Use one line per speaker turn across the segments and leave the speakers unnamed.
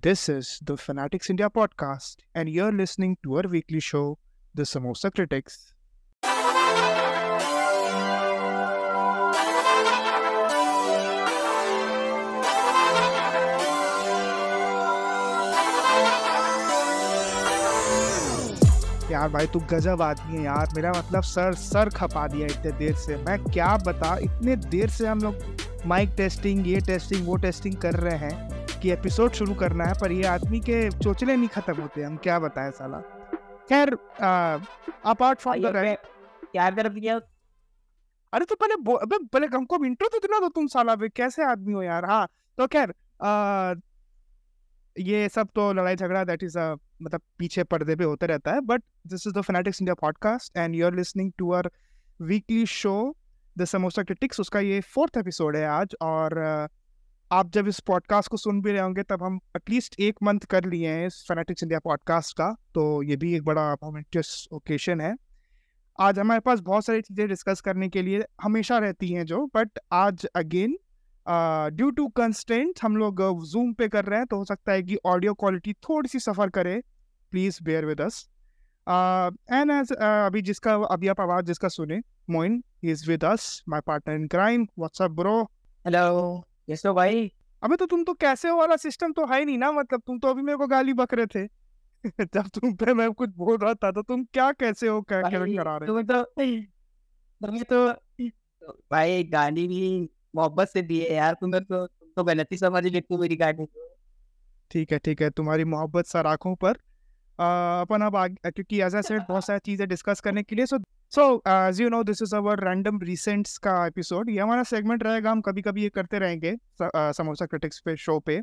This is the Fanatics India podcast, and you're listening to our weekly show, The Samosa Critics. यार भाई तू गजब आदमी है यार मेरा मतलब सर सर खपा दिया इतने देर से मैं क्या बता इतने देर से हम लोग माइक टेस्टिंग ये टेस्टिंग वो टेस्टिंग कर रहे हैं कि एपिसोड शुरू करना है पर ये आदमी के चोचले नहीं खत्म होते हम क्या बताएँ साला? खैर अपार्ट फ्रॉम द
क्या कर दिया
अरे तो पहले अबे पहले हमको इंट्रो तो दिला दो तुम साला बे कैसे आदमी हो यार? हाँ तो खैर ये सब तो लड़ाई झगड़ा दैट इज़ अ मतलब पीछे पर्दे पे होता रहता है। But this is the fanatics India podcast and you are listening to our weekly show the samosa critics उसका ये फोर्थ एपिसोड है आज और uh, आप जब इस पॉडकास्ट को सुन भी रहे होंगे, तब हम एटलीस्ट एक मंथ कर लिए हैं इस फैनेटिक्स इंडिया पॉडकास्ट का तो ये भी एक बड़ा मोमेंटस ओकेशन है। आज हमारे पास बहुत सारी चीज़ें डिस्कस करने के लिए हमेशा रहती हैं जो बट आज अगेन ड्यू टू कंस्टेंट हम लोग जूम पे कर रहे हैं तो हो सकता है कि ऑडियो क्वालिटी थोड़ी सी सफ़र करे please bear with us and as अभी जिसका, अभी आप आवाज़ जिसका सुने Moin is with us my partner in crime what's up bro
hello हो भाई
अबे तो तुम तो कैसे हो वाला सिस्टम तो है नहीं ना मतलब तुम तो अभी मेरे को गाली बक रहे थे। जब तुम पे मैं कुछ बोल रहा था तो तुम क्या कैसे हो क्या क्या करा रहे
तुम्हें तो तुम्हें तो भाई गाली भी मोहब्बत से दी है यार तुम्हें तो तुम तो गलत समझ लेते हो मेरी गाली।
ठीक है ठीक है तुम्हारी मोहब्बत सर आँखों पर अपन अब आगे क्योंकि एज आई सेड बहुत सारी चीज़ें डिस्कस करने के लिए so so as you know this is our random recents का एपिसोड ये हमारा सेगमेंट रहेगा हम कभी कभी ये करते रहेंगे समोसा क्रिटिक्स पे शो पे। अ,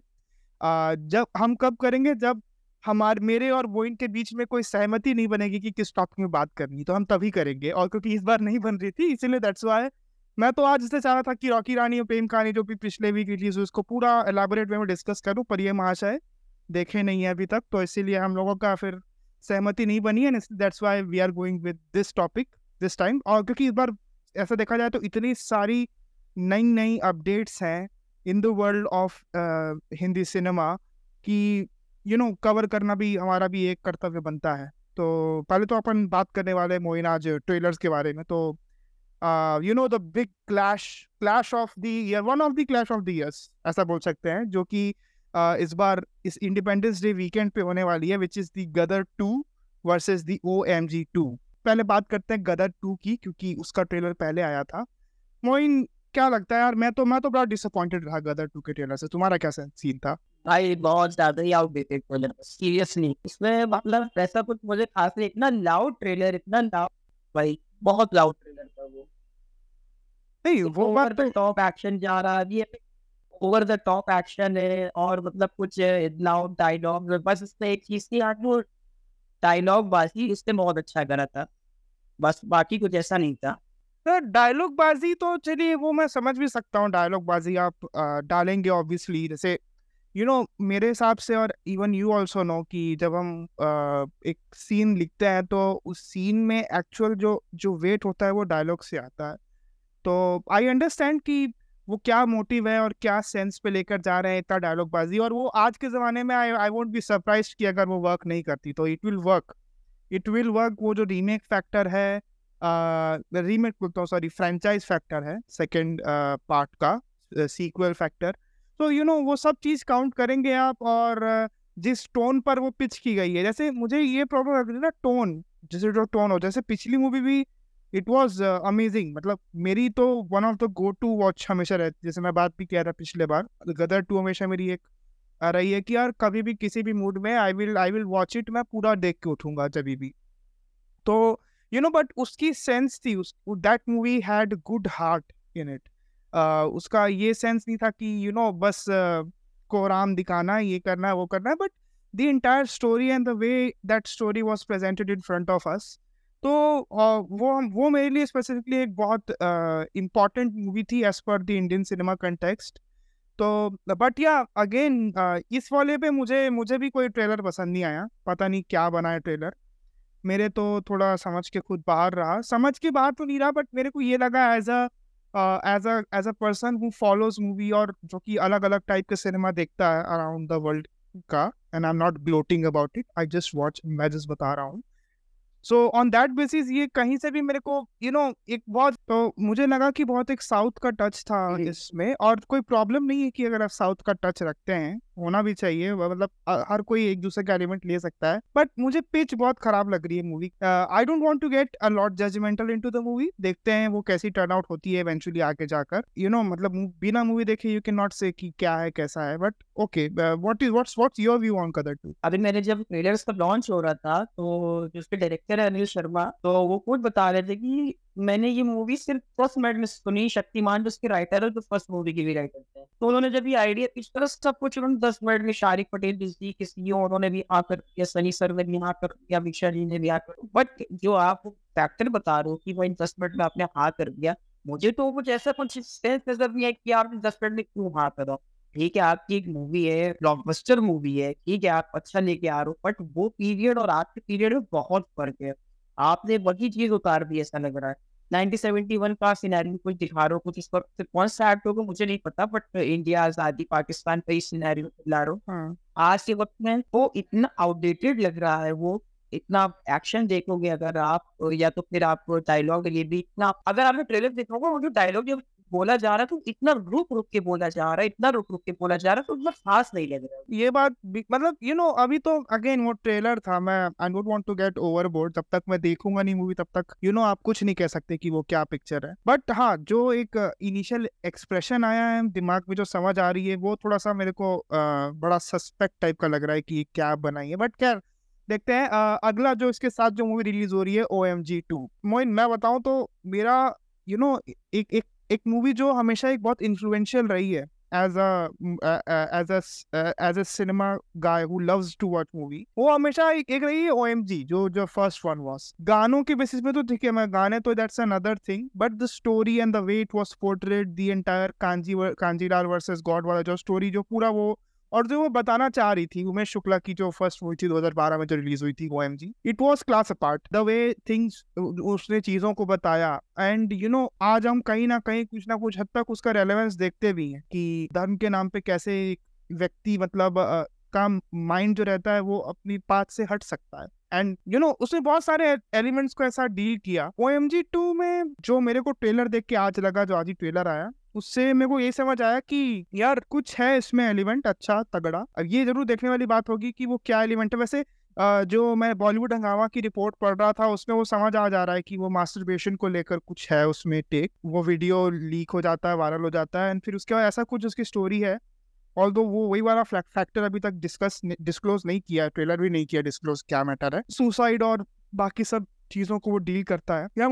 जब हम कब करेंगे? जब हमारे मेरे और वो इनके बीच में कोई सहमति नहीं बनेगी कि किस टॉपिक में बात करनी तो हम तभी करेंगे। और क्योंकि इस बार नहीं बन रही थी इसीलिए दैट्स वाई मैं तो आज इससे चाह रहा था कि रॉकी रानी और प्रेम कहानी जो भी पिछले वीक रिलीज़ हुई उसको पूरा एलाबोरेट वे में डिस्कस करूँ पर ये महाशय देखे नहीं है अभी तक तो इसीलिए हम लोगों का फिर सहमति नहीं बनी है that's why we are going with this topic this time और क्योंकि इस बार ऐसा देखा जाए तो इतनी सारी नई नई अपडेट्स हैं in the world of Hindi cinema कि यू नो कवर करना भी हमारा भी एक कर्तव्य बनता है। तो पहले तो अपन बात करने वाले मोइन आज ट्रेलर्स के बारे में तो you know the big clash clash of the year one of the clash of the years ऐसा बोल सकते हैं जो कि uh, इस बार इस इंडिपेंडेंस डे वीकेंड पे होने वाली है which is the Gadar two versus the O M G two पहले बात करते हैं गदर टू की क्योंकि उसका ट्रेलर पहले आया था। मोइन क्या लगता है यार? मैं तो मैं तो बड़ा डिसअपॉइंटेड रहा गदर टू के ट्रेलर से। तुम्हारा क्या सीन था?
भाई बहुत ज़्यादा ही आउटडेटेड ट्रेलर सीरियसली इसमें मतलब ऐसा कुछ मुझे खास नहीं इतना लाउड ट्रेलर इतना लाउड भाई बहुत लाउड ट्रेलर था वो।
नहीं वो बात तो
टॉप एक्शन जा रहा है ये ओवर द टॉप एक्शन है और मतलब कुछ लाउड डायलॉग बस इसमें एक चीज़ थी आज वो डायलॉग बाजी इसने बहुत अच्छा करा था। बस बाकी कुछ ऐसा नहीं था।
सर डायलॉग बाजी तो चलिए वो मैं समझ भी सकता हूँ डायलॉग बाजी आप डालेंगे ऑब्वियसली जैसे यू नो मेरे हिसाब से और इवन यू ऑल्सो नो कि जब हम अ, एक सीन लिखते हैं तो उस सीन में एक्चुअल जो जो वेट होता है वो डायलॉग से आता है। तो आई अंडरस्टैंड कि वो क्या मोटिव है और क्या सेंस पे लेकर जा रहे हैं इतना डायलॉग बाजी? और वो आज के ज़माने में I I won't be surprise कि अगर वो वर्क नहीं करती तो it will work it will work वो जो रीमेक फैक्टर है रीमेक बोलता हूँ सॉरी फ्रेंचाइज फैक्टर है सेकेंड पार्ट का सीक्वल फैक्टर तो यू नो वो सब चीज़ काउंट करेंगे आप और जिस टोन पर वो पिच की गई है, जैसे मुझे ये प्रॉब्लम लगती है ना टोन जैसे जो टोन हो, जैसे पिछली मूवी भी इट वॉज़ अमेजिंग मतलब मेरी तो one of the go to watch हमेशा रहती जैसे मैं बात भी किया था पिछले बार गदर टू हमेशा मेरी एक आ रही है कि यार कभी भी किसी भी मूड में I will I will watch it मैं पूरा देख के उठूँगा जब भी। तो यू नो बट उसकी सेंस थी उस that movie had good heart in it उसका ये सेंस नहीं था कि यू नो बस uh, कोराम दिखाना ये करना है वो करना है but the entire story and the way that story was presented in front of us तो वो वो मेरे लिए स्पेसिफिकली एक बहुत इंपॉर्टेंट मूवी थी as per the Indian cinema context तो बट या अगेन इस वाले पे मुझे मुझे भी कोई ट्रेलर पसंद नहीं आया। पता नहीं क्या बना है ट्रेलर मेरे तो थोड़ा समझ के खुद बाहर रहा। समझ के बाहर तो नहीं रहा बट मेरे को ये लगा as a as a as a person who follows movie और जो कि अलग अलग टाइप के सिनेमा देखता है अराउंड द वर्ल्ड का and I am not gloating about it I just watch मैं जस्ट बता रहा हूँ। सो ऑन दैट बेसिस ये कहीं से भी मेरे को यू you नो know, एक बहुत तो मुझे लगा कि बहुत एक साउथ का टच था इसमें और कोई प्रॉब्लम नहीं है कि अगर आप साउथ का टच रखते हैं। होना भी चाहिए मतलब हर कोई एक दूसरे का एलिमेंट ले सकता है। बट मुझे पिच बहुत खराब लग रही है movie. I don't want to get a lot judgemental into the movie देखते हैं वो कैसी टर्न आउट होती है इवेंचुअली आके जाकर। यू you नो know, मतलब बिना मूवी देखे यू कैन नॉट से कि क्या है कैसा है। But okay what is what's what's your view on Gadar two
अभी मैंने जब ट्रेलर्स का लॉन्च हो रहा था तो जिसके डायरेक्टर है अनिल शर्मा तो वो खुद बता रहे थे कि मैंने ये मूवी सिर्फ़ फ़र्स्ट मिनट में सुनी शक्तिमान जो उसके राइटर है तो फ़र्स्ट मूवी के भी राइटर थे तो उन्होंने जब ये आइडिया इस तरह सब कुछ उन्होंने दस मिनट में शारिक पटेल जी के सीईओ उन्होंने भी आकर किया, सनी सर ने भी आकर किया मिक्षा जी ने भी आकर। बट जो आप फैक्टर बता रहे हो कि वो इन दस मिनट में आपने हाँ कर दिया, मुझे तो कुछ ऐसा कुछ सेंस नज़र नहीं है कि आपने दस मिनट में क्यों हाँ करो। ठीक है, आपकी एक मूवी है ब्लॉकबस्टर मूवी है, ठीक है, आप अच्छा लेके आ रहे हो बट वो पीरियड और आज के पीरियड में बहुत फ़र्क है। आपने वही चीज़ उतार दी, ऐसा लग रहा है। 1971 का सिनेरियो कुछ दिखा रहा हो? कुछ इस वक्त कौन सा एक्ट होगा? मुझे नहीं पता बट इंडिया आज़ादी पाकिस्तान का ही सिनेरियो ला रहा हूँ। आज के वक्त में वो इतना आउटडेटेड लग रहा है वो इतना एक्शन देखोगे अगर आप या तो फिर आप डायलॉग ये भी इतना अगर आपने ट्रेलर देखा होगा वो जो डायलॉग जो बोला जा रहा है तो इतना रुक रुक के बोला जा रहा है इतना रुक रुक के बोला जा रहा है तो उतना खास नहीं लग रहा
ये बात मतलब यू नो अभी तो अगेन वो ट्रेलर था मैं I don't want to get overboard तब तक मैं देखूँगा नहीं मूवी तब तक यू you नो know, आप कुछ नहीं कह सकते कि वो क्या पिक्चर है। बट हाँ जो एक इनिशियल एक्सप्रेशन आया है दिमाग में जो समझ आ रही है वो थोड़ा सा मेरे को आ, बड़ा सस्पेक्ट टाइप का लग रहा है कि क्या बनाई है। बट क्या देखते हैं आ, अगला जो इसके साथ जो मूवी रिलीज़ हो रही है ओ एम जी टू मोइन मैं बताऊँ तो मेरा यू you नो know, एक एक एक मूवी जो हमेशा एक बहुत इन्फ्लुएंशियल रही है as as as a cinema guy who loves to watch movie वो हमेशा एक, एक रही है ओएमजी जो जो फ़र्स्ट वन वाज गानों के बेसिस में तो ठीक है मैं गाने तो that's another thing but the story and the way it was portrait the entire Kanji Kanjilal versus god वाला जो स्टोरी जो पूरा वो और जो वो बताना चाह रही थी उमेश शुक्ला की जो फ़र्स्ट मूवी थी 2012 में जो रिलीज़ हुई थी O M G it was class apart the way things उसने चीज़ों को बताया एंड यू नो आज हम कहीं ना कहीं कुछ ना कुछ हद तक उसका रेलेवेंस देखते भी हैं कि धर्म के नाम पे कैसे व्यक्ति मतलब uh, का माइंड जो रहता है वो अपनी पाथ से हट सकता है. एंड यू नो उसने बहुत सारे एलिमेंट्स को ऐसा डील किया. ओ एम जी टू में जो मेरे को ट्रेलर देख के आज लगा जो आज ही ट्रेलर आया उससे मेरे को ये समझ आया कि यार कुछ है इसमें एलिमेंट अच्छा तगड़ा। अब ये ज़रूर देखने वाली बात होगी कि वो क्या एलिमेंट है। वैसे जो मैं बॉलीवुड हंगामा की रिपोर्ट पढ़ रहा था उसमें वो समझ आ जा रहा है कि वो मास्टरबेशन को लेकर कुछ है उसमें टेक वो वीडियो लीक हो जाता है वायरल हो जाता है एंड फिर उसके बाद ऐसा कुछ उसकी स्टोरी है। ऑल दो वो वही वाला फैक्टर अभी तक डिस्कस डिस्क्लोज नहीं किया ट्रेलर भी नहीं किया डिस्क्लोज क्या मैटर है। सुसाइड और बाकी सब चीज़ों को वो डील करता है। या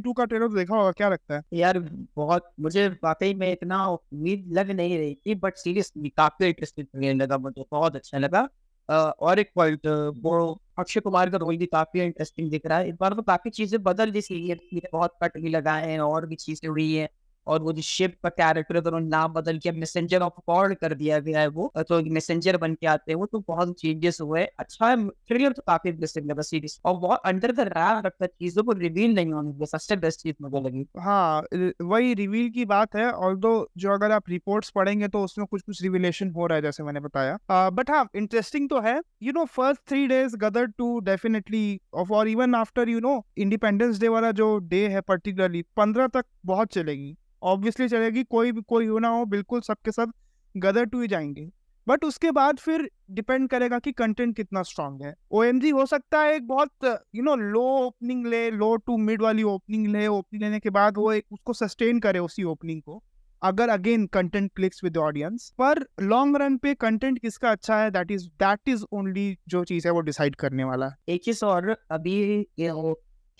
टू का ट्रेलर तो देखा होगा, क्या लगता है?
यार, बहुत, मुझे वाकई में इतना उम्मीद लग नहीं रही थी बट सीरियसली काफ़ी इंटरेस्टिंग लगा मुझे, बहुत अच्छा लगा। और एक पॉइंट वो अक्षय कुमार का रोल भी काफ़ी इंटरेस्टिंग दिख रहा है। इस बार तो काफ़ी चीज़ें बदल दी सीरियल बहुत कट भी लगा है, और भी चीज़ें हुई है। और वो जो शिप का कैरेक्टर है तो उन्होंने नाम बदल के मैसेंजर ऑफ़ गॉड कर दिया गया है वो। तो मैसेंजर बन के आते हैं वो तो बहुत चेंजेस हुए अच्छा ट्रेलर तो काफ़ी इंटरेस्टिंग लगा सीरीज़ और बहुत अंडर द रैप रखता चीज़ों को रिवील नहीं होने वो सबसे बेस्ट चीज़ मुझे लगी।
हाँ वही रिवील की बात है और दो जो अगर आप रिपोर्ट्स पढ़ेंगे तो उसमें कुछ कुछ रिविलेशन हो रहा है, जैसे मैंने बताया। बट हाँ इंटरेस्टिंग तो है। You know first three days Gadar two definitely और even after you know independence day वाला जो डे है पर्टिकुलरली पंद्रह तक बहुत चलेगी। ऑब्वियसली चलेगी, कोई भी, कोई हो ना हो, बिल्कुल सबके सब गदर टू ही जाएँगे। बट उसके बाद फिर डिपेंड करेगा कि कंटेंट कितना स्ट्रांग है। ओएमजी हो सकता है एक बहुत यू नो लो ओपनिंग ले लो टू मिड वाली ओपनिंग ले ओपनिंग लेने के बाद वो एक उसको सस्टेन करे उसी ओपनिंग को, अगर again content clicks with audience पर लॉन्ग रन पे कंटेंट किसका अच्छा है that is that is only जो चीज़ है वो डिसाइड करने वाला।
एक चीज़ और, अभी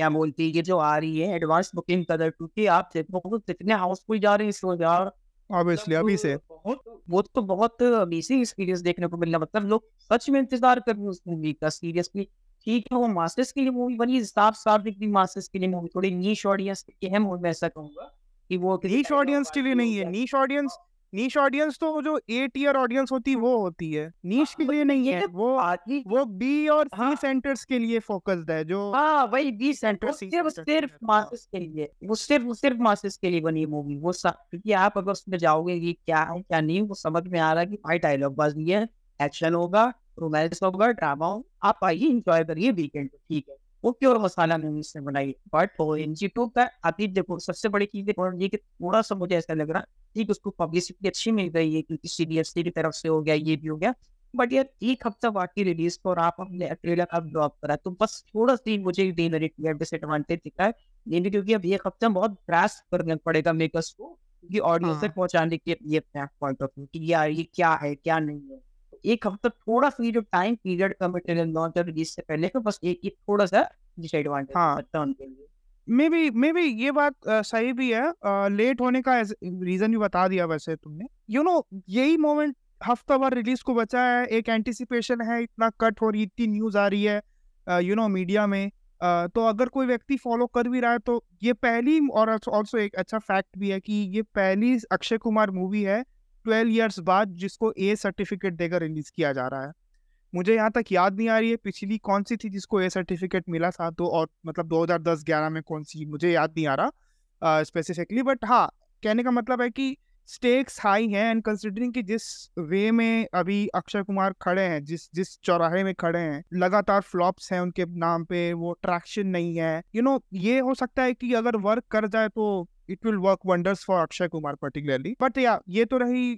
क्या बोलती है? ये जो आ रही है एडवांस बुकिंग कदर क्योंकि आप देखो कितने हाउसफुल जा रहे हैं इस यार।
ऑब्वियसली अभी से।
बहुत वो तो बहुत अमेजिंग एक्सपीरियंस देखने को मिलना मतलब लोग सच में इंतज़ार कर रहे हैं उस मूवी का सीरियसली ठीक है वो मास्टर्स के लिए मूवी बनी साफ़ साफ़ दिखती मास्टर्स के लिए मूवी थोड़ी नीश ऑडियंस के लिए मूवी मैं ऐसा कहूँगा
कि वो नीश ऑडियंस के लिए नहीं है। नीश ऑडियंस नीश ऑडियंस तो जो ए टीयर ऑडियंस होती है वो होती है। नीश के लिए नहीं है। वो वो बी और सी हाँ, सेंटर्स के लिए फोकस्ड है जो
हाँ वही बी सेंटर सिर्फ़ सिर्फ़ मासेस के लिए वो सिर्फ़ सिर्फ़ मासेस के लिए बनी मूवी वो क्योंकि आप अगर उसमें जाओगे कि क्या है क्या नहीं वो समझ में आ रहा है कि भाई डायलॉग बाजी है एक्शन होगा रोमांस होगा ड्रामा हो आप आइए इंजॉय करिए वीकेंड ठीक है। वो प्योर मसाला मूवी से बनाई? बट एन जी टू का अभी देखो सबसे बड़ी चीज़ देखो ये कि थोड़ा सा मुझे ऐसा लग रहा ठीक उसको पब्लिसिटी अच्छी मिल गई है क्योंकि सी की तरफ़ से हो गया ये भी हो गया। बट यार एक हफ़्ता बाकी रिलीज़ पर आप अपने ट्रेलर अब ड्रॉप करा तो बस थोड़ा सी मुझे डिसएडवांटेज दिखा है। ये भी क्योंकि अब एक हफ़्ता बहुत क्रैश करना पड़ेगा मेकर्स को क्योंकि ऑडियंस तक पहुँचाने के ये पॉइंट ऑफ़ व्यू कि यार ये क्या है क्या नहीं है। एक हफ़्ता थोड़ा सा जो टाइम पीरियड का मटेरियल लॉन्च और रिलीज़ से पहले का बस एक थोड़ा सा डिसएडवांटेज हाँ। उनके लिए।
मे बी मे बी ये बात uh, सही भी है आ, लेट होने का रीजन भी बता दिया वैसे तुमने। यू you नो know, यही मोमेंट हफ़्ता भर रिलीज़ को बचा है एक एंटिसिपेशन है इतना कट हो रही इतनी न्यूज़ आ रही है यू नो मीडिया में uh, तो अगर कोई व्यक्ति फॉलो कर भी रहा है तो ये पहली और ऑल्सो एक अच्छा फैक्ट भी है कि ये पहली अक्षय कुमार मूवी है ट्वेल्व ईयर्स बाद जिसको ए सर्टिफिकेट देकर रिलीज़ किया जा रहा है। मुझे यहाँ तक याद नहीं आ रही है पिछली कौन सी थी जिसको ए सर्टिफिकेट मिला था तो और मतलब 2010-11 में कौन सी मुझे याद नहीं आ रहा स्पेसिफिकली बट हाँ कहने का मतलब है कि स्टेक्स हाई हैं एंड कंसिडरिंग कि जिस वे में अभी अक्षय कुमार खड़े हैं जिस जिस चौराहे में खड़े हैं लगातार फ्लॉप्स हैं उनके नाम पे वो ट्रैक्शन नहीं है। यू you नो know, ये हो सकता है कि अगर वर्क कर जाए तो it will work wonders for Akshay Kumar particularly but yeah ये तो रही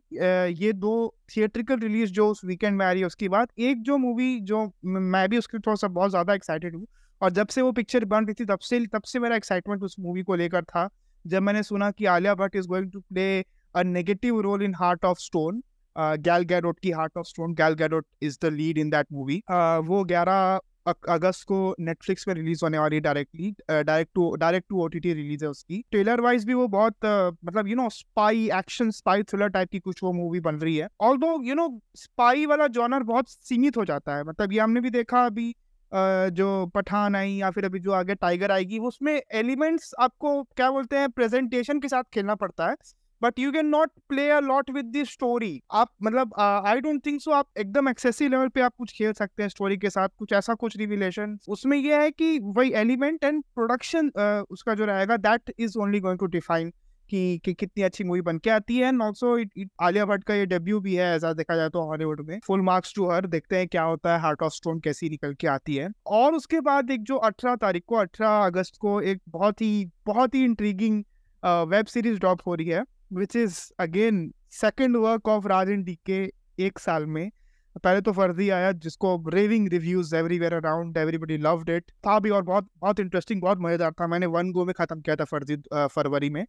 ये दो थिएट्रिकल रिलीज़ जो उस वीकेंड में आ रही है उसके बाद एक जो मूवी जो मैं भी उसके थोड़ा सा बहुत ज़्यादा एक्साइटेड हूँ और जब से वो पिक्चर बन रही थी तब से तब से मेरा एक्साइटमेंट उस मूवी को लेकर था जब मैंने सुना कि Alia Bhatt is going to play negative role in Heart of Stone. Uh, Gal Gadot की heart of stone Gal Gadot is the lead in that. Uh, वो 11 अगस्त को नेटफ्लिक्स पे रिलीज़ होने वाली directly direct to direct to OTT release है उसकी। Trailer wise भी वो बहुत uh, मतलब you know spy action spy thriller type की कुछ वो मूवी बन रही है। Although you know spy वाला जॉनर बहुत सीमित हो जाता है। मतलब ये हमने भी देखा अभी uh, जो पठान आई या फिर अभी जो आगे टाइगर आएगी उसमें एलिमेंट्स आपको क्या बोलते हैं प्रेजेंटेशन के साथ खेलना पड़ता है। But you can not play a lot with the story आप मतलब आई डोंट थिंक सो आप एकदम एक्सेसिव लेवल पे आप कुछ खेल सकते हैं स्टोरी के साथ कुछ ऐसा कुछ रिविलेशन उसमें यह है कि वही एलिमेंट एंड प्रोडक्शन उसका जो रहेगा that is only going to define कि, कि कितनी अच्छी मूवी बन के आती है। एंड ऑल्सो आलिया भट्ट का ये डेब्यू भी है ऐसा देखा जाए तो हॉलीवुड में। फुल मार्क्स टू हर देखते हैं क्या होता है। हार्ट ऑफ़ स्टोन कैसी निकल के आती है। और उसके बाद एक जो अठारह तारीख को अठारह अगस्त को एक बहुत ही बहुत ही इंट्रीगिंग वेब सीरीज़ ड्रॉप हो रही है। Which is again second work of Rajan D K एक साल में। पहले तो फर्जी आया, जिसको raving reviews everywhere around everybody loved it था भी और बहुत बहुत इंटरेस्टिंग बहुत मज़ेदार था। मैंने वन गो में खत्म किया था फर्जी फरवरी में।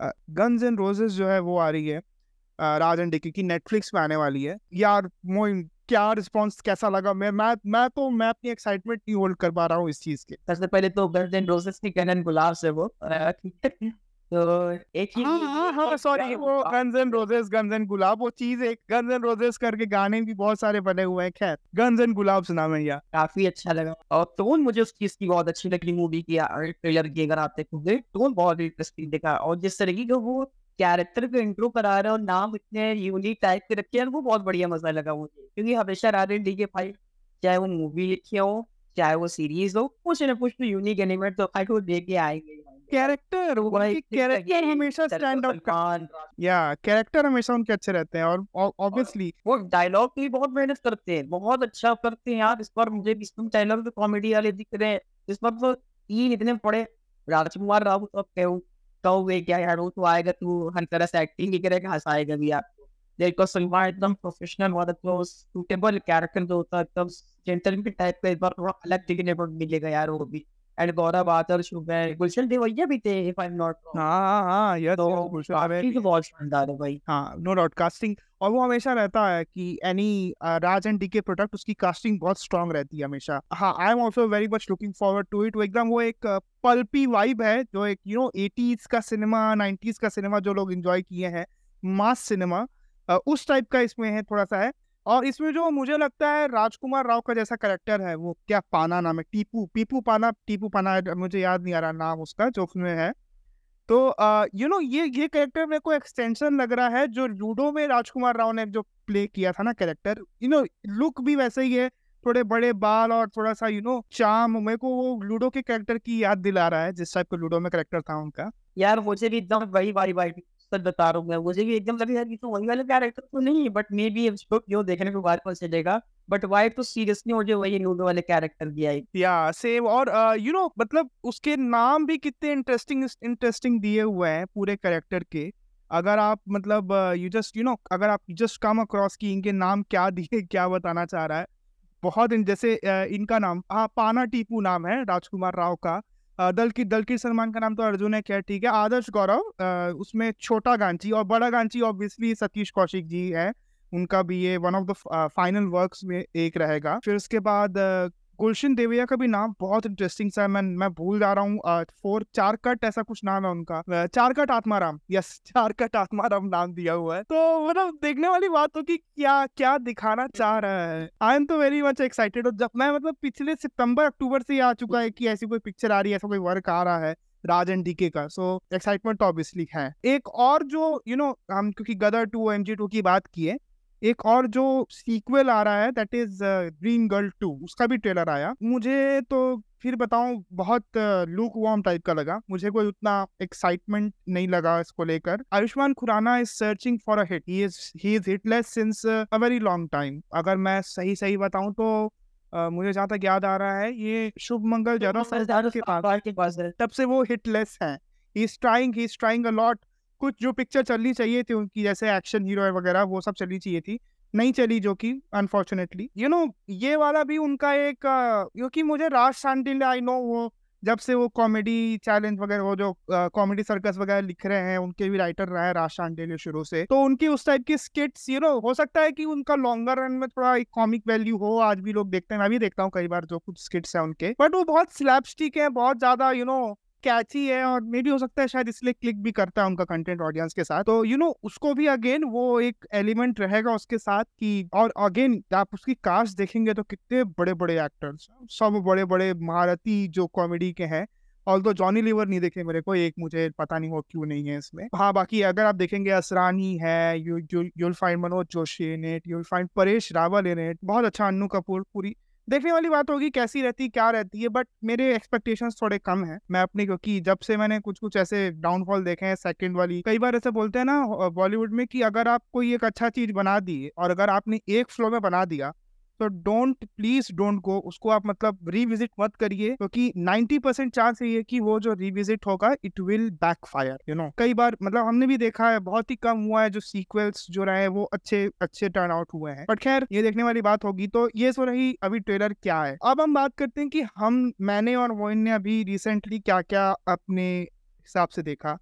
गन्स एंड रोजेस जो है वो आ रही है राजन डी की नेटफ्लिक्स में आने वाली है। यार मोइन क्या रिस्पॉन्स कैसा लगा? मैं मैं मैं तो मैं अपनी एक्साइटमेंट नहीं होल्ड कर पा रहा हूँ इस चीज़ के।
सबसे पहले तो गन्स एंड रोजेस की कैनन गुलाब से वो। तो एक ही
हाँ हाँ हाँ सॉरी वो guns and roses guns and गुलाब वो चीज़ एक गन्स एंड रोजेस करके गाने भी बहुत सारे बने हुए हैं। खैर गन्स एंड गुलाब सुना मैं यार
काफ़ी अच्छा लगा। और टोन मुझे उस चीज़ की बहुत अच्छी लगी मूवी की ट्रेलर की अगर आप देखोगे। टोन बहुत इंटरेस्टिंग दिखा। और जिस तरीके का वो कैरेक्टर को इंट्रो करा रहे और नाम इतने यूनिक टाइप के रखे हैं वो बहुत बढ़िया मज़ा लगा मुझे। क्योंकि हमेशा राधे डी के भाई चाहे वो मूवी लिखी हो चाहे वो सीरीज़ हो कुछ न कुछ तो यूनिक एनिमेट तो आई को देख के आएँगे।
कैरेक्टर कैरेक्टर हमेशा स्टैंड आउट या कैरेक्टर हमेशा उनके अच्छे रहते हैं और ऑब्वियसली
वो डायलॉग भी बहुत मेहनत करते हैं बहुत अच्छा करते हैं यार। इस बार मुझे इसमें डायलॉग तो कॉमेडी वाले दिख रहे हैं। इस बार तो तीन इतने बड़े राजकुमार राव तो कहूँ कहोगे क्या यार वो तो आएगा तू हर तरह से एक्टिंग ही करेगा हंसाएगा भी आपको देखो सलमान एकदम प्रोफेशनल वाला तो सूटेबल कैरेक्टर जो होता है एकदम जेंटलमैन टाइप का इस बार थोड़ा अलग दिखने पर मिलेगा यार वो भी। एंड गौरव आदर्श हो गए गुलशन देवैया भी थे इफ़ आई एम नॉट
हाँ हाँ ये
तो गुलशन तो बहुत शानदार है भाई।
हाँ नो डाउट कास्टिंग और वो हमेशा रहता है कि any Raj and DK product उसकी कास्टिंग बहुत स्ट्रांग रहती है हमेशा। हाँ I am also very much looking forward to it वो एकदम वो एक पल्पी वाइब है जो एक यू नो एटीज का सिनेमा नाइनटीज का सिनेमा जो लोग एंजॉय किए हैं मास सिनेमा उस टाइप का इसमें है थोड़ा सा है। और इसमें जो मुझे लगता है राजकुमार राव का जैसा करेक्टर है, वो क्या पाना नाम है? टीपू, पीपू पाना, टीपू पाना मुझे याद नहीं आ रहा नाम उसका, जो उसमें है। तो यू नो ये ये कैरेक्टर मेरे को एक्सटेंशन लग रहा है, जो लूडो में राजकुमार राव ने जो प्ले किया था ना कैरेक्टर यू नो लुक भी वैसे ही है, थोड़े बड़े बाल और थोड़ा सा यू नो चाम मेरे को वो लूडो के कैरेक्टर की याद दिला रहा है, जिस टाइप का लूडो में कैरेक्टर था उनका।
यार, मुझे भी एकदम वही वाई वाई सच बता रहा हूँ मैं, मुझे भी एकदम लगे यार तो वही वाला कैरेक्टर तो नहीं है बट मे बी जो देखने के बाद पता चलेगा। बट वाई तो सीरियसली मुझे वही लूडो वाले कैरेक्टर दिया है।
या सेम और यू नो मतलब उसके नाम भी कितने इंटरेस्टिंग इंटरेस्टिंग दिए हुए हैं पूरे कैरेक्टर के। अगर आप मतलब यू जस्ट यू नो अगर आप जस्ट कम अक्रॉस की इनके नाम क्या दिए, क्या बताना चाह रहा है। बहुत जैसे इनका नाम हाँ पाना टीपू नाम है राजकुमार राव का। दल की दल की सलमान का नाम तो अर्जुन है क्या ठीक है। आदर्श गौरव उसमें छोटा गांची और बड़ा गांची ऑब्वियसली सतीश कौशिक जी है। उनका भी ये one of the final works में एक रहेगा। फिर उसके बाद गुलशन देवैया का भी नाम बहुत इंटरेस्टिंग सा है। मैं मैं भूल जा रहा हूँ फोर चार कट ऐसा कुछ नाम है उनका। Chaar cut Atmaram. Yes Chaar cut Atmaram नाम दिया हुआ है। तो मतलब देखने वाली बात हो कि क्या क्या दिखाना चाह रहा है। आई एम तो वेरी मच एक्साइटेड जब मैं मतलब पिछले सितंबर अक्टूबर से आ चुका है कि ऐसी कोई पिक्चर आ रही है ऐसा कोई वर्क आ रहा है राज एंड डीके का। सो एक्साइटमेंट तो ऑब्वियसली है। एक और जो यू you नो know, हम क्योंकि Gadar two M G two की बात की है एक और जो सीक्वल आ रहा है that is Dream Girl two उसका भी ट्रेलर आया। मुझे तो फिर बताऊँ बहुत लूक वॉर्म टाइप का लगा। मुझे कोई उतना एक्साइटमेंट नहीं लगा इसको लेकर। Ayushmann Khurrana is searching for a hit he is he is hitless since a very long time अगर मैं सही सही बताऊँ तो uh, मुझे जहाँ तक याद आ रहा है ये शुभ मंगल पास तब से वो हिटलेस है। He is trying he is trying a lot कुछ जो पिक्चर चलनी चाहिए थी उनकी, जैसे एक्शन हीरो वगैरह, वो सब चलनी चाहिए थी। नहीं चली जो कि अनफॉर्चुनेटली यू नो ये वाला भी उनका एक, क्योंकि मुझे राज शांडिल आई नो वो, जब से वो कॉमेडी चैलेंज वगैरह, वो जो कॉमेडी सर्कस वगैरह लिख रहे हैं, उनके भी राइटर रहा है राज शांडिल शुरू से। तो उनकी उस टाइप की स्किट्स यू नो हो सकता है कि उनका लॉन्गर रन में थोड़ा एक कॉमिक वैल्यू हो, आज भी लोग देखते हैं। मैं भी देखता हूँ कई बार जो कुछ स्किट्स है उनके। बट वो बहुत स्लैपस्टिक है, बहुत ज़्यादा यू नो कैची है और मे भी हो सकता है शायद इसलिए क्लिक भी करता है उनका कंटेंट ऑडियंस के साथ। तो यू you नो know, उसको भी अगेन वो एक एलिमेंट रहेगा उसके साथ कि और अगेन आप उसकी कास्ट देखेंगे तो कितने बड़े बड़े एक्टर्स सब बड़े बड़े महारती जो कॉमेडी के हैं। ऑल तो जॉनी लीवर नहीं देखे मेरे को एक मुझे पता नहीं हो क्यों नहीं है इसमें। हाँ बाकी अगर आप देखेंगे असरानी है you you'll find Manoj Joshi in it you'll find Paresh Rawal in it बहुत अच्छा अन्नू कपूर पूरी। देखने वाली बात होगी कैसी रहती, क्या रहती है बट मेरे एक्सपेक्टेशंस थोड़े कम है। मैं अपने, क्योंकि जब से मैंने कुछ कुछ ऐसे डाउनफॉल देखे हैं सेकंड वाली, कई बार ऐसे बोलते हैं ना बॉलीवुड में कि अगर आप कोई एक अच्छा चीज़ बना दी, और अगर आपने एक फ्लो में बना दिया तो डोंट प्लीज़ डोंट गो उसको आप मतलब रिविजिट मत करिए, क्योंकि नाइन्टी परसेंट चांस ये है कि वो जो रिविजिट होगा it will backfire you know कई बार मतलब हमने भी देखा है, बहुत ही कम हुआ है जो सीक्वल्स जो रहे हैं, वो अच्छे अच्छे टर्न आउट हुए हैं। बट खैर, ये देखने वाली बात होगी तो ये सो रही अभी ट्रेलर क्या है। अब हम बात करते हैं कि हम, मैंने और मोइन ने अभी रिसेंटली क्या क्या अपने हिसाब से देखा।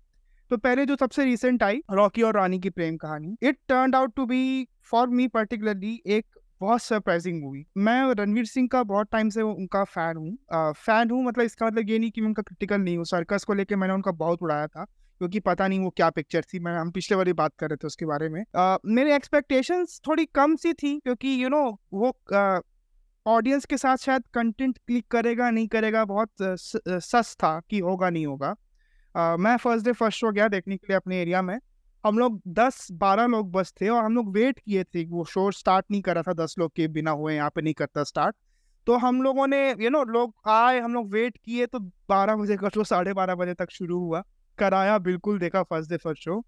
तो पहले जो सबसे रिसेंट आई, रॉकी और रानी की प्रेम कहानी। It turn out to be for me particularly एक बहुत सरप्राइजिंग मूवी मैं रणवीर सिंह का बहुत टाइम से उनका फ़ैन हूँ। फ़ैन हूँ मतलब इसका मतलब ये नहीं कि मैं उनका क्रिटिकल नहीं हूँ। सर्कस को लेकर मैंने उनका बहुत उड़ाया था क्योंकि पता नहीं वो क्या पिक्चर थी। मैं हम पिछले बार बात कर रहे थे उसके बारे में। uh, मेरी एक्सपेक्टेशंस थोड़ी कम सी थी क्योंकि यू you नो know, वो ऑडियंस के साथ शायद कंटेंट क्लिक करेगा नहीं करेगा बहुत सस था कि होगा नहीं होगा। uh, मैं फ़र्स्ट डे फ़र्स्ट शो गया देखने के लिए अपने एरिया में। हम लोग दस बारह लोग बस थे और हम लोग वेट किए थे वो शो स्टार्ट नहीं करा था, दस लोग के बिना हुए यहाँ पे नहीं करता स्टार्ट तो हम लोगों ने यू नो लोग आए, हम लोग वेट किए तो बारह बजे का शो साढ़े बारह बजे तक शुरू हुआ। कराया, बिल्कुल देखा first day first show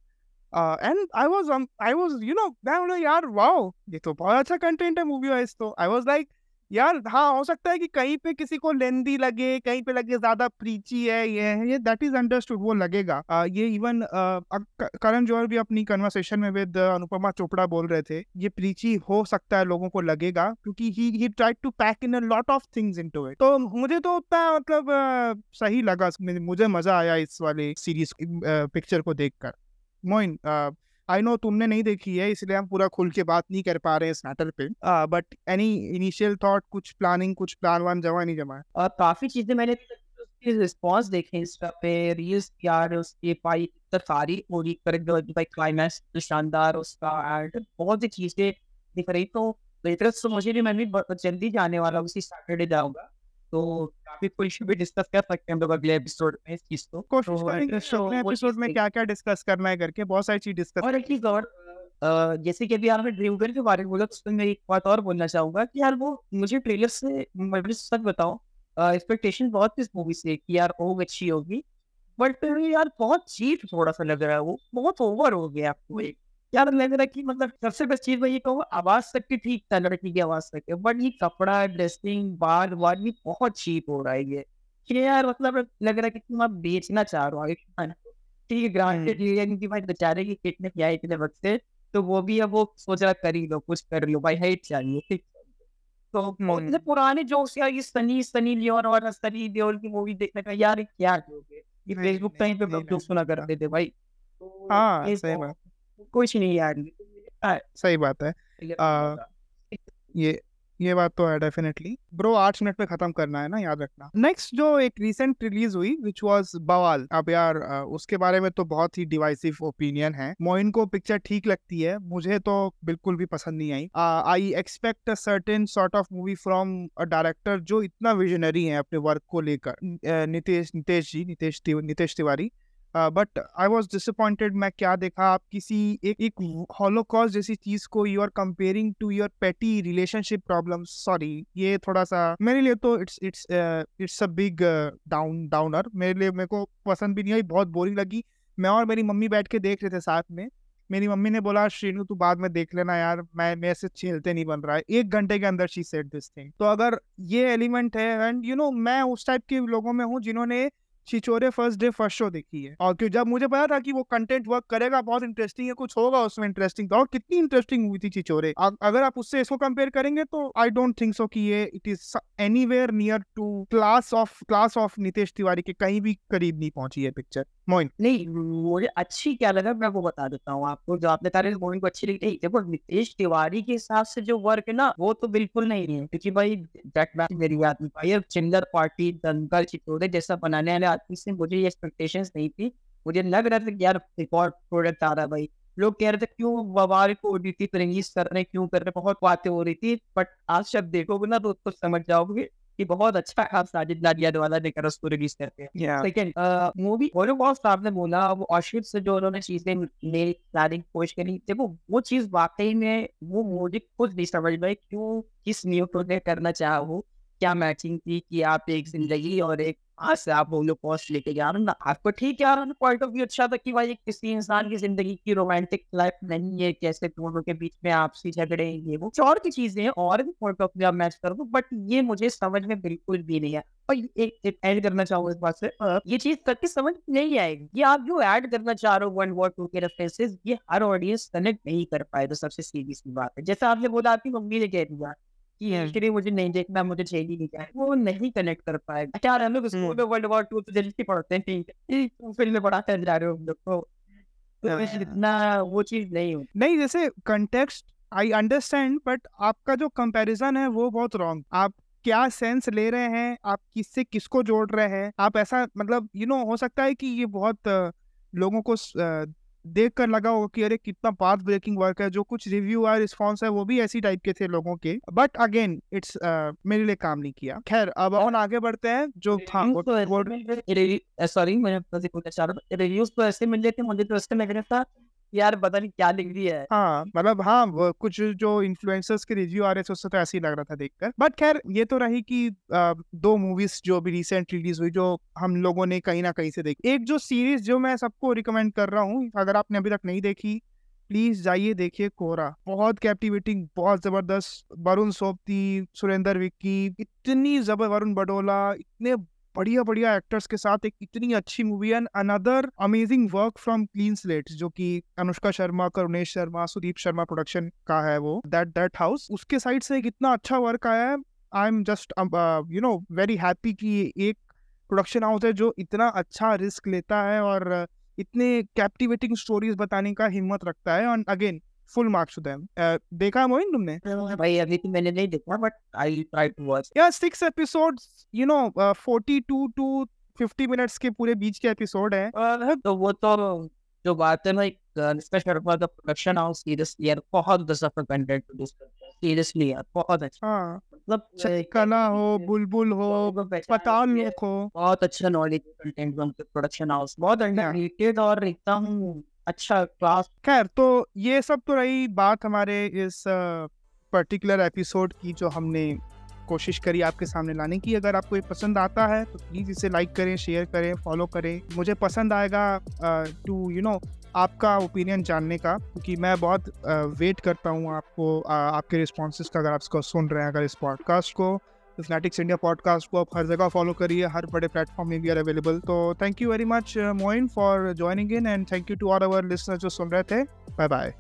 and I was I was you know मैं यार वाओ ये तो बहुत अच्छा कंटेंट है मूवी वाइज तो आई वाज लाइक यार हाँ हो सकता है कि कहीं पे किसी को लेंदी लगे कहीं पे लगे ज़्यादा प्रीची है ये है ये दैट इज़ अंडरस्टूड वो लगेगा। आ, ये इवन करण जौहर भी अपनी कन्वर्सेशन में विद अनुपमा चोपड़ा बोल रहे थे ये प्रीची हो सकता है लोगों को लगेगा क्योंकि he he try to pack in a lot of things into it तो मुझे तो उतना मतलब आ, सही लगा मुझे मज़ा आया इस वाले सीरीज़ पिक्चर को देखकर। मोइन आई नो तुमने नहीं देखी है, इसलिए हम पूरा खुल के बात नहीं कर पा रहे हैं इस मैटर पे। बट एनी इनिशियल थॉट कुछ प्लानिंग कुछ प्लान वान जमा नहीं जमा
और काफ़ी चीज़ें मैंने रिस्पॉन्स देखे इंस्टा पे रील्स यार, उसके पाई सारी पूरी करेक्ट भाई क्लाइमैक्स शानदार, उसका एंड बहुत सी चीज़ें दिख रही तो बेहतर तो मुझे भी, मैं भी जल्दी जाने वाला उसी सैटरडे जाऊँगा। तो काफ़ी कुछ भी डिस्कस कर सकते हैं हम लोग अगले एपिसोड में इस चीज़ को।
कोशिश तो करेंगे अगले एपिसोड में क्या क्या डिस्कस करना है करके बहुत सारी चीज़ डिस्कस
और एक चीज़ और जैसे कि अभी आपने ड्रीम गर्ल के बारे में बोला तो मैं एक बात और बोलना चाहूँगा कि यार वो मुझे ट्रेलर से मैं सच बताऊँ एक्सपेक्टेशन बहुत इस मूवी से कि यार वो अच्छी होगी बट यार बहुत चीप थोड़ा सा लग रहा है वो बहुत ओवर हो गया आपको। एक यार लग रहा है कि मतलब सबसे बेस्ट चीज़ मैं ये कहूँ आवाज़ तक की ठीक था लड़की की आवाज़ तक। बट ये कपड़ा ड्रेसिंग बाल वाल भी बहुत चीप हो रहा है ये। कि यार मतलब लग रहा है कि तुम आप बेचना चाह रहे हो ठीक है ग्रांटेड क्योंकि भाई बेचारे की कितने क्या इतने वक्त से तो वो भी अब वो सोच रहा कर ही लो कुछ कर लो भाई हाइट चाहिए ठीक। तो हम्म। पुराने जोक्स यार ये सनी सनी लियोन और सनी लियोन की मूवी देखने का यार क्या ये फेसबुक पे सुना करते थे भाई।
तो हाँ सही बात।
कुछ नहीं यार।
सही बात है। आ, ये ये बात तो है डेफिनेटली ब्रो आठ मिनट में खत्म करना है ना याद रखना। नेक्स्ट जो एक रिसेंट रिलीज़ हुई विच वाज बवाल अब यार उसके बारे में तो बहुत ही डिवाइसिव ओपिनियन है। मोइन को पिक्चर ठीक लगती है मुझे तो बिल्कुल भी पसंद नहीं आई। I expect a certain sort of movie from a director जो इतना विजनरी है अपने वर्क को लेकर। Nitesh Nitesh ji Nitesh Nitesh Tiwari. But I was disappointed मैं क्या देखा आप किसी एक एक हॉलोकॉस्ट जैसी चीज़ को you are comparing to your petty relationship problem sorry ये थोड़ा सा मेरे लिए तो it's it's it's a big down downer मेरे लिए, मेरे को पसंद भी नहीं आई, बहुत बोरिंग लगी। मैं और मेरी मम्मी बैठ के देख रहे थे साथ में। मेरी मम्मी ने बोला, श्रीनु, तू बाद में देख लेना यार, मैं मेरे से झेलते नहीं बन रहा है। एक घंटे के अंदर शी सेट दिस थिंग तो अगर ये एलिमेंट है एंड यू नो मैं उस टाइप के लोगों में हूँ जिन्होंने Chhichhore first day first show देखी है। और क्यों? जब मुझे पता था कि वो कंटेंट वर्क करेगा, बहुत इंटरेस्टिंग है, कुछ होगा उसमें इंटरेस्टिंग और कितनी इंटरेस्टिंग मूवी थी छिचोरे अगर आप उससे इसको कंपेयर करेंगे तो आई डोंट थिंक सो कि ये it is any near to class of class of Nitesh Tiwari के कहीं भी करीब नहीं पहुँची है पिक्चर मोइन
नहीं मुझे अच्छी क्या लगा मैं वो बता देता हूँ आपको जो आपने मोइन को अच्छी लगी देखो नितेश तिवारी के हिसाब से जो वर्क है ना वो तो बिल्कुल नहीं है क्योंकि भाई मेरी भाई चिंगर पार्टी दंगल जैसा बनाने वाले आदमी से मुझे ये एक्सपेक्टेशन नहीं थी मुझे लग रहा था कि यार और प्रोडक्ट आ रहा है भाई लोग कह रहे थे क्यों वबार को ओटीटी पर रिलीज़ कर रहे क्यों कर रहे बहुत बातें हो रही थी बट आज जब देखोगे ना तो उसको समझ जाओगे कि बहुत अच्छा आप साजिद नाडियाडवाला द्वारा लेकर उसको रिलीज़ करते हैं सेकंड मूवी होलोकॉस्ट आपने बोला वो ऑशिप से जो उन्होंने चीज़ें ले लाने की कोशिश करी देखो वो चीज़ वाकई में वो मुझे खुद नहीं समझ में क्यों किस न्यू प्रोजेक्ट करना चाह क्या मैचिंग थी कि आप एक ज़िंदगी और एक आज से आप लोग पोस्ट लेके जा रहे ना, आपको ठीक है पॉइंट ऑफ़ व्यू अच्छा था कि भाई किसी इंसान की ज़िंदगी की रोमांटिक लाइफ नहीं है, कैसे दोनों के बीच में आपसी झगड़े ये वो, और की चीज़ें और भी पॉइंट ऑफ़ व्यू मैच कर दो बट ये मुझे समझ में बिल्कुल भी नहीं है। और एक एड करना चाहूँगा इस बात से ये चीज़ करके समझ नहीं आएगी। ये आप जो ऐड करना चाह रहे हो वन वर्ड टू के रेफरेंसेस ये हर ऑडियंस कनेक्ट नहीं कर पाए तो सबसे सीरियस बात है। जैसे आपने बोला आपकी मम्मी ने कह दिया कि मुझे नहीं देखना मुझे चाहिए नहीं क्या? वो नहीं कनेक्ट कर पाए। हम लोग स्कूल में वर्ल्ड वॉर टू तो जल्दी पढ़ते हैं ठीक फ़िल्म में जा रहे हो हम लोग को। तो इतना वो चीज़ नहीं हो
नहीं जैसे कंटेक्स्ट आई अंडरस्टैंड बट आपका जो कंपैरिजन है वो बहुत रॉन्ग आप क्या सेंस ले रहे हैं? आप किससे किसको जोड़ रहे हैं? आप ऐसा मतलब यू you नो know, हो सकता है कि ये बहुत लोगों को देख कर लगा होगा कि अरे कितना पाथ ब्रेकिंग वर्क है जो कुछ रिव्यू है रिस्पॉन्स है वो भी ऐसी टाइप के थे लोगों के। बट अगेन इट्स मेरे लिए काम नहीं किया। खैर अब और आगे बढ़ते हैं जो था
सॉरी मैंने रिव्यूज़ तो ऐसे मिल रहे थे मुझे तो ऐसे लग रहा था यार पता नहीं क्या लिख रही है।
हाँ मतलब हाँ कुछ जो इन्फ्लुएंसर्स के रिव्यू आ रहे थे, उससे तो ऐसे ही लग रहा था देखकर। बट खैर, ये तो रही कि दो मूवीज़ जो अभी रिसेंट रिलीज़ हुई, जो हम लोगों ने कहीं ना कहीं से देखी। एक जो सीरीज़ जो मैं सबको रिकमेंड कर रहा हूँ, अगर आपने अभी तक नहीं देखी प्लीज़ जाइए देखिए कोरा बहुत कैप्टिवेटिंग बहुत ज़बरदस्त। वरुण सोपती, सुरेंद्र विक्की, इतनी जबर वरुण बडोला इतने बढ़िया बढ़िया एक्टर्स के साथ एक इतनी अच्छी movie and another amazing work from clean slate जो कि अनुष्का शर्मा करुणेश शर्मा, सुदीप शर्मा प्रोडक्शन का है वो दैट दैट हाउस उसके साइड से एक इतना अच्छा वर्क आया है I am just you know very happy कि एक प्रोडक्शन हाउस है जो इतना अच्छा रिस्क लेता है और इतने कैप्टिवेटिंग स्टोरीज बताने का हिम्मत रखता है और again full marks to them देखा है मोइन तुमने?
भाई अभी तो मैंने नहीं देखा but I try to watch
yeah six episodes you know 42 to 50 minutes के पूरे बीच के एपिसोड है।
तो वो तो जो बात है ना एक इसका Sharma the production house seriously यार बहुत सफ़र कंटेंट प्रोड्यूस करता है सीरियसली यार बहुत अच्छा।
हाँ। मतलब कला हो बुलबुल हो पताल लोग हो।
बहुत अच्छा नॉलेज कंटेंट प्रोडक्शन हाउस बहुत अंडररेटेड और एकदम अच्छा क्लास
खैर तो ये सब तो रही बात हमारे इस पर्टिकुलर एपिसोड की जो हमने कोशिश करी आपके सामने लाने की। अगर आपको ये पसंद आता है तो प्लीज़ इसे लाइक करें शेयर करें फॉलो करें। मुझे पसंद आएगा टू यू नो आपका ओपिनियन जानने का क्योंकि मैं बहुत वेट करता हूँ आपको आ, आपके रिस्पॉन्स का अगर आप इसको सुन रहे हैं अगर इस पॉडकास्ट को। फ्लैटिक्स इंडिया पॉडकास्ट को आप हर जगह फॉलो करिए, हर बड़े प्लेटफॉर्म में भी आर अवेलेबल तो thank you very much Moin for joining in and thank you to all our listener जो सुन रहे थे. Bye bye